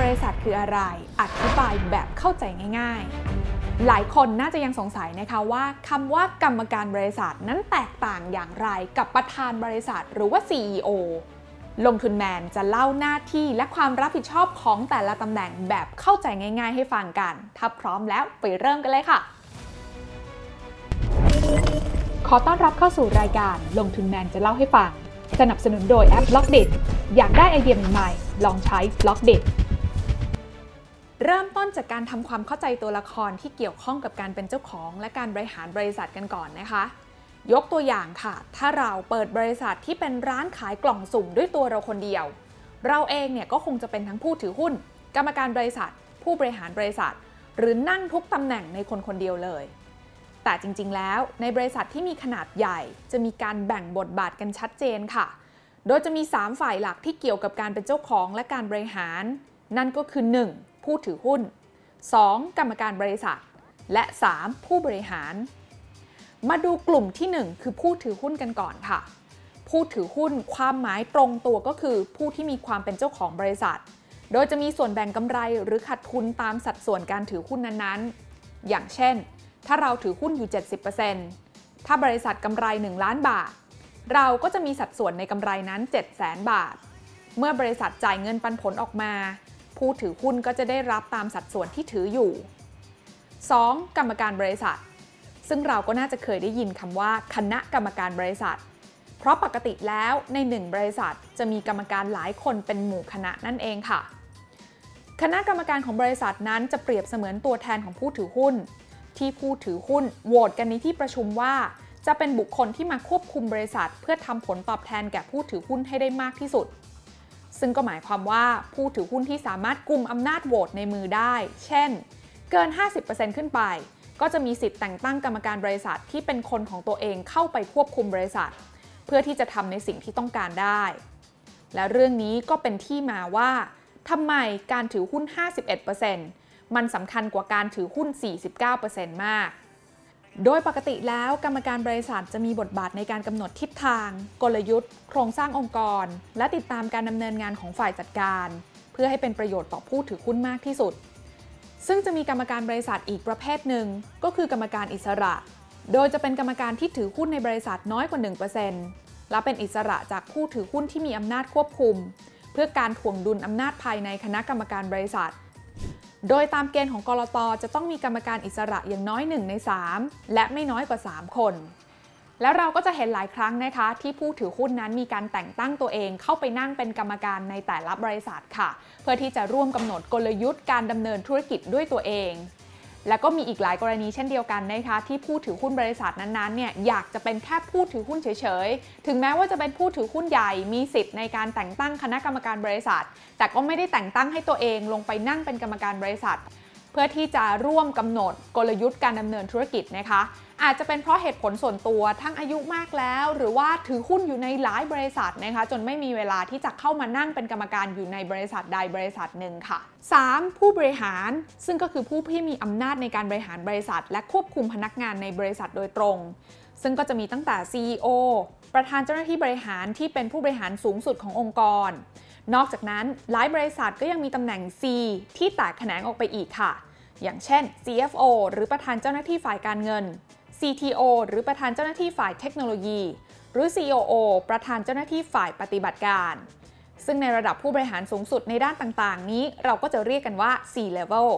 บริษัทคืออะไร อธิบายแบบเข้าใจง่าย ๆ หลายคนน่าจะยังสงสัยนะคะว่าคำว่ากรรมการบริษัทนั้นแตกต่างอย่างไรกับประธานบริษัทหรือว่า CEO ลงทุนแมนจะเล่าหน้าที่และความรับผิดชอบของแต่ละตำแหน่งแบบเข้าใจง่าย ๆ ให้ฟังกัน ถ้าพร้อมแล้วไปเริ่มกันเลยค่ะ ขอต้อนรับเข้าสู่รายการลงทุนแมนจะเล่าให้ฟัง สนับสนุนโดยแอป b ล็อกเดอยากได้ไอเดียใหม่ๆลองใช้ b ล็อกเด เริ่มต้นจากการทำความเข้าใจตัวละครที่เกี่ยวข้องกับการเป็นเจ้าของ และการบริหารบริษัทกันก่อนนะคะ ยกตัวอย่างค่ะ ถ้าเราเปิดบริษัทที่เป็นร้านขายกล่องสุ่มด้วยตัวเราคนเดียว เราเองเนี่ยก็คงจะเป็นทั้งผู้ถือหุ้น กรรมการบริษัท ผู้บริหารบริษัท หรือนั่งทุกตำแหน่งในคนคนเดียวเลย แต่จริงๆ แล้วในบริษัทที่มีขนาดใหญ่ จะมีการแบ่งบทบาทกันชัดเจนค่ะ โดยจะมี 3 ฝ่ายหลักที่เกี่ยวกับการเป็นเจ้าของและการบริหาร นั่นก็คือ 1. ผู้ถือหุ้น 2. กรรมการบริษัท และ 3. ผู้บริหาร มาดูกลุ่มที่ 1 คือผู้ถือหุ้นกันก่อนค่ะ ผู้ถือหุ้นความหมายตรงตัวก็คือผู้ที่มีความเป็นเจ้าของบริษัท โดยจะมีส่วนแบ่งกำไรหรือขาดทุนตามสัดส่วนการถือหุ้นนั้นๆ อย่างเช่น ถ้าเราถือหุ้นอยู่ 70%ถ้าบริษัทกำไร 1 ล้านบาท เราก็จะมีสัดส่วนในกำไรนั้น 7 0 0 0 0 0 บาท เมื่อบริษัทจ่ายเงินปันผลออกมา ผู้ถือหุ้นก็จะได้รับตามสัดส่วนที่ถืออยู่ 2. กรรมการบริษัท ซึ่งเราก็น่าจะเคยได้ยินคำว่า คณะกรรมการบริษัท เพราะปกติแล้วในหนึ่งบริษัทจะมีกรรมการหลายคนเป็นหมู่คณะนั่นเองค่ะ คณะกรรมการของบริษัทนั้นจะเปรียบเสมือนตัวแทนของผู้ถือหุ้น ที่ผู้ถือหุ้นโหวตกันในที่ประชุมว่า จะเป็นบุคคลที่มาควบคุมบริษัท เพื่อทำผลตอบแทนแก่ผู้ถือหุ้นให้ได้มากที่สุด ซึ่งก็หมายความว่าผู้ถือหุ้นที่สามารถกุมอำนาจโหวตในมือได้ เช่น เกิน 50%ขึ้นไป ก็จะมีสิทธิ์แต่งตั้งกรรมการบริษัทที่เป็นคนของตัวเองเข้าไปควบคุมบริษัท เพื่อที่จะทำในสิ่งที่ต้องการได้ และเรื่องนี้ก็เป็นที่มาว่าทำไมการถือหุ้น 51%มันสำคัญกว่าการถือหุ้น 49%มาก โดยปกติแล้วกรรมการบริษัทจะมีบทบาทในการกำหนดทิศทาง กลยุทธ์ โครงสร้างองค์กร และติดตามการดำเนินงานของฝ่ายจัดการ เพื่อให้เป็นประโยชน์ต่อผู้ถือหุ้นมากที่สุด ซึ่งจะมีกรรมการบริษัทอีกประเภทหนึ่ง ก็คือกรรมการอิสระ โดยจะเป็นกรรมการที่ถือหุ้นในบริษัทน้อยกว่า 1%และเป็นอิสระจากผู้ถือหุ้นที่มีอำนาจควบคุม เพื่อการถ่วงดุลอำนาจภายในคณะกรรมการบริษัท โดยตามเกณฑ์ของกรตจะต้องมีกรรมการอิสระอย่างน้อย 1 ใน 3 และไม่น้อยกว่า 3 คน แล้วเราก็จะเห็นหลายครั้งนะคะ ที่ผู้ถือหุ้นนั้นมีการแต่งตั้งตัวเองเข้าไปนั่งเป็นกรรมการในแต่ละบริษัทค่ะ เพื่อที่จะร่วมกำหนดกลยุทธ์การดำเนินธุรกิจด้วยตัวเอง แล้วก็มีอีกหลายกรณีเช่นเดียวกันนะคะที่ผู้ถือหุ้นบริษัทนั้นๆเนี่ยอยากจะเป็นแค่ผู้ถือหุ้นเฉยๆ ถึงแม้ว่าจะเป็นผู้ถือหุ้นใหญ่มีสิทธิ์ในการแต่งตั้งคณะกรรมการบริษัท แต่ก็ไม่ได้แต่งตั้งให้ตัวเองลงไปนั่งเป็นกรรมการบริษัท เพื่อที่จะร่วมกำหนดกลยุทธ์การดำเนินธุรกิจนะคะ อาจจะเป็นเพราะเหตุผลส่วนตัวทั้งอายุมากแล้ว หรือว่าถือหุ้นอยู่ในหลายบริษัทนะคะ จนไม่มีเวลาที่จะเข้ามานั่งเป็นกรรมการอยู่ในบริษัทใดบริษัทหนึ่งค่ะ 3. ผู้บริหารซึ่งก็คือผู้ที่มีอำนาจในการบริหารบริษัท และควบคุมพนักงานในบริษัทโดยตรง ซึ่งก็จะมีตั้งแต่ CEO ประธานเจ้าหน้าที่บริหารที่เป็นผู้บริหารสูงสุดขององค์กร นอกจากนั้นหลายบริษัทก็ยังมีตำแหน่ง C ที่แตกแขนงออกไปอีกค่ะ อย่างเช่น CFO หรือประธานเจ้าหน้าที่ฝ่ายการเงิน CTO หรือประธานเจ้าหน้าที่ฝ่ายเทคโนโลยี หรือ COO ประธานเจ้าหน้าที่ฝ่ายปฏิบัติการ ซึ่งในระดับผู้บริหารสูงสุดในด้านต่างๆ นี้เราก็จะเรียกกันว่า C level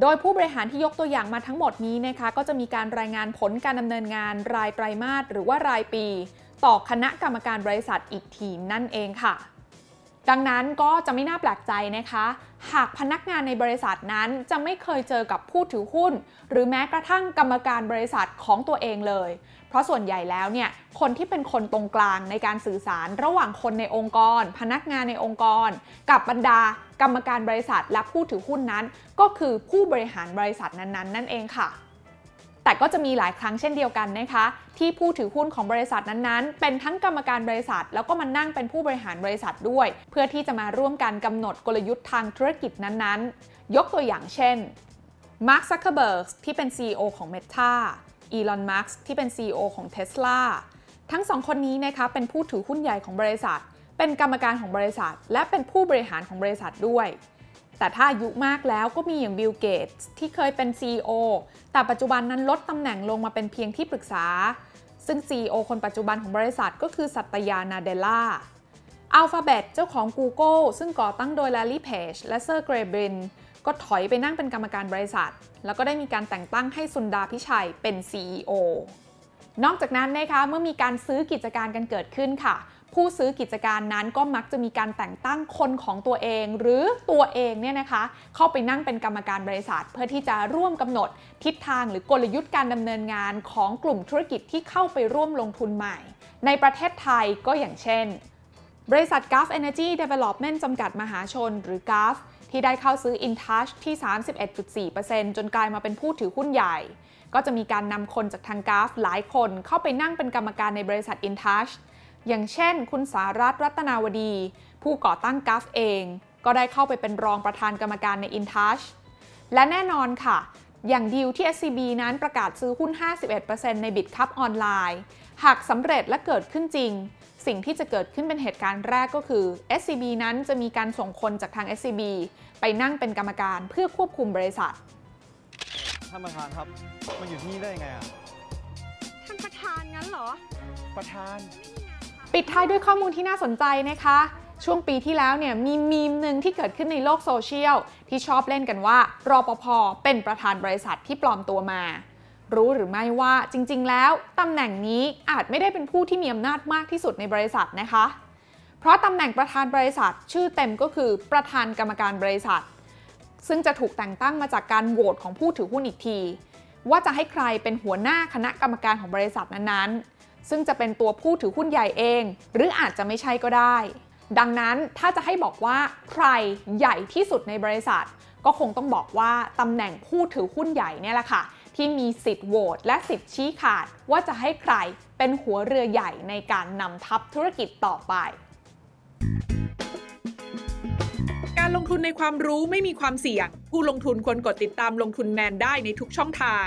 โดยผู้บริหารที่ยกตัวอย่างมาทั้งหมดนี้นะคะก็จะมีการรายงานผลการดำเนินงานรายไตรมาสหรือว่ารายปี ต่อคณะกรรมการบริษัทอีกทีนั่นเองค่ะ ดังนั้นก็จะไม่น่าแปลกใจนะคะ หากพนักงานในบริษัทนั้นจะไม่เคยเจอกับผู้ถือหุ้น หรือแม้กระทั่งกรรมการบริษัทของตัวเองเลย เพราะส่วนใหญ่แล้วเนี่ยคนที่เป็นคนตรงกลางในการสื่อสารระหว่างคนในองค์กร พนักงานในองค์กร กับบรรดา กรรมการบริษัทและผู้ถือหุ้นนั้น ก็คือผู้บริหารบริษัทนั้นๆ นั่นเองค่ะ แต่ก็จะมีหลายครั้งเช่นเดียวกันนะคะ ที่ผู้ถือหุ้นของบริษัทนั้นๆ เป็นทั้งกรรมการบริษัท แล้วก็มานั่งเป็นผู้บริหารบริษัทด้วย เพื่อที่จะมาร่วมกันกำหนดกลยุทธ์ทางธุรกิจนั้นๆ ยกตัวอย่างเช่นมาร์คซักเคอร์เบิร์กที่เป็น CEO ของ Meta อีลอนมัสก์ที่เป็น CEO ของ Tesla ทั้งสองคนนี้นะคะเป็นผู้ถือหุ้นใหญ่ของบริษัท เป็นกรรมการของบริษัท และเป็นผู้บริหารของบริษัทด้วย แต่ถ้าอายุมากแล้วก็มีอย่างบิลเกตส์ที่เคยเป็น CEO แต่ปัจจุบันนั้นลดตำแหน่งลงมาเป็นเพียงที่ปรึกษา ซึ่ง CEO คนปัจจุบันของบริษัทก็คือสัตยานาเดล่า Alphabet เจ้าของ Google ซึ่งก่อตั้งโดย Larry Page และ Sergey Brin ก็ถอยไปนั่งเป็นกรรมการบริษัท แล้วก็ได้มีการแต่งตั้งให้ซุนดาร์ พิชัยเป็น CEO นอกจากนั้นนะคะเมื่อมีการซื้อกิจการกันเกิดขึ้นค่ะ ผู้ซื้อกิจการนั้นก็มักจะมีการแต่งตั้งคนของตัวเอง หรือตัวเองเนี่ยนะคะ เข้าไปนั่งเป็นกรรมการบริษัท เพื่อที่จะร่วมกำหนดทิศทางหรือกลยุทธ์การดำเนินงานของกลุ่มธุรกิจที่เข้าไปร่วมลงทุนใหม่ ในประเทศไทยก็อย่างเช่น บริษัท g u f Energy Development จำกัดมหาชน หรือ g u f ที่ได้เข้าซื้อ InTouch ที่ 31.4%จนกลายมาเป็นผู้ถือหุ้นใหญ่ ก็จะมีการนำคนจากทาง Gulf หลายคนเข้าไปนั่งเป็นกรรมการในบริษัท InTouch อย่างเช่น คุณสารัตรัตนาวดี ผู้ก่อตั้ง Gulf เอง ก็ได้เข้าไปเป็นรองประธานกรรมการใน InTouch และแน่นอนค่ะ อย่างดีลที่ SCB นั้นประกาศซื้อหุ้น 51%ใน BitCup ออนไลน์ หากสำเร็จและเกิดขึ้นจริง สิ่งที่จะเกิดขึ้นเป็นเหตุการณ์แรกก็คือ SCB นั้นจะมีการส่งคนจากทาง SCB ไปนั่งเป็นกรรมการเพื่อควบคุมบริษัท ท่านประธานครับมาอยู่ที่นี่ได้ยังไงอะ ท่านประธานงั้นเหรอ ประธาน ปิดท้ายด้วยข้อมูลที่น่าสนใจนะคะ ช่วงปีที่แล้วเนี่ยมีมีมหนึ่งที่เกิดขึ้นในโลกโซเชียล ที่ชอบเล่นกันว่ารอปภเป็นประธานบริษัทที่ปลอมตัวมา รู้หรือไม่ว่าจริง ๆ แล้วตำแหน่งนี้อาจไม่ได้เป็นผู้ที่มีอำนาจมากที่สุดในบริษัทนะคะ เพราะตำแหน่งประธานบริษัท ชื่อเต็มก็คือประธานกรรมการบริษัท ซึ่งจะถูกแต่งตั้งมาจากการโหวตของผู้ถือหุ้นอีกที ว่าจะให้ใครเป็นหัวหน้าคณะกรรมการของบริษัทนั้นๆ ซึ่งจะเป็นตัวผู้ถือหุ้นใหญ่เอง หรืออาจจะไม่ใช่ก็ได้ ดังนั้นถ้าจะให้บอกว่าใครใหญ่ที่สุดในบริษัท ก็คงต้องบอกว่าตำแหน่งผู้ถือหุ้นใหญ่เนี่ยแหละค่ะ ที่มีสิทธิ์โหวตและสิทธิ์ชี้ขาดว่าจะให้ใครเป็นหัวเรือใหญ่ในการนำทัพธุรกิจต่อไปการลงทุนในความรู้ไม่มีความเสี่ยง ผู้ลงทุนควรกดติดตามลงทุนแมนได้ในทุกช่องทาง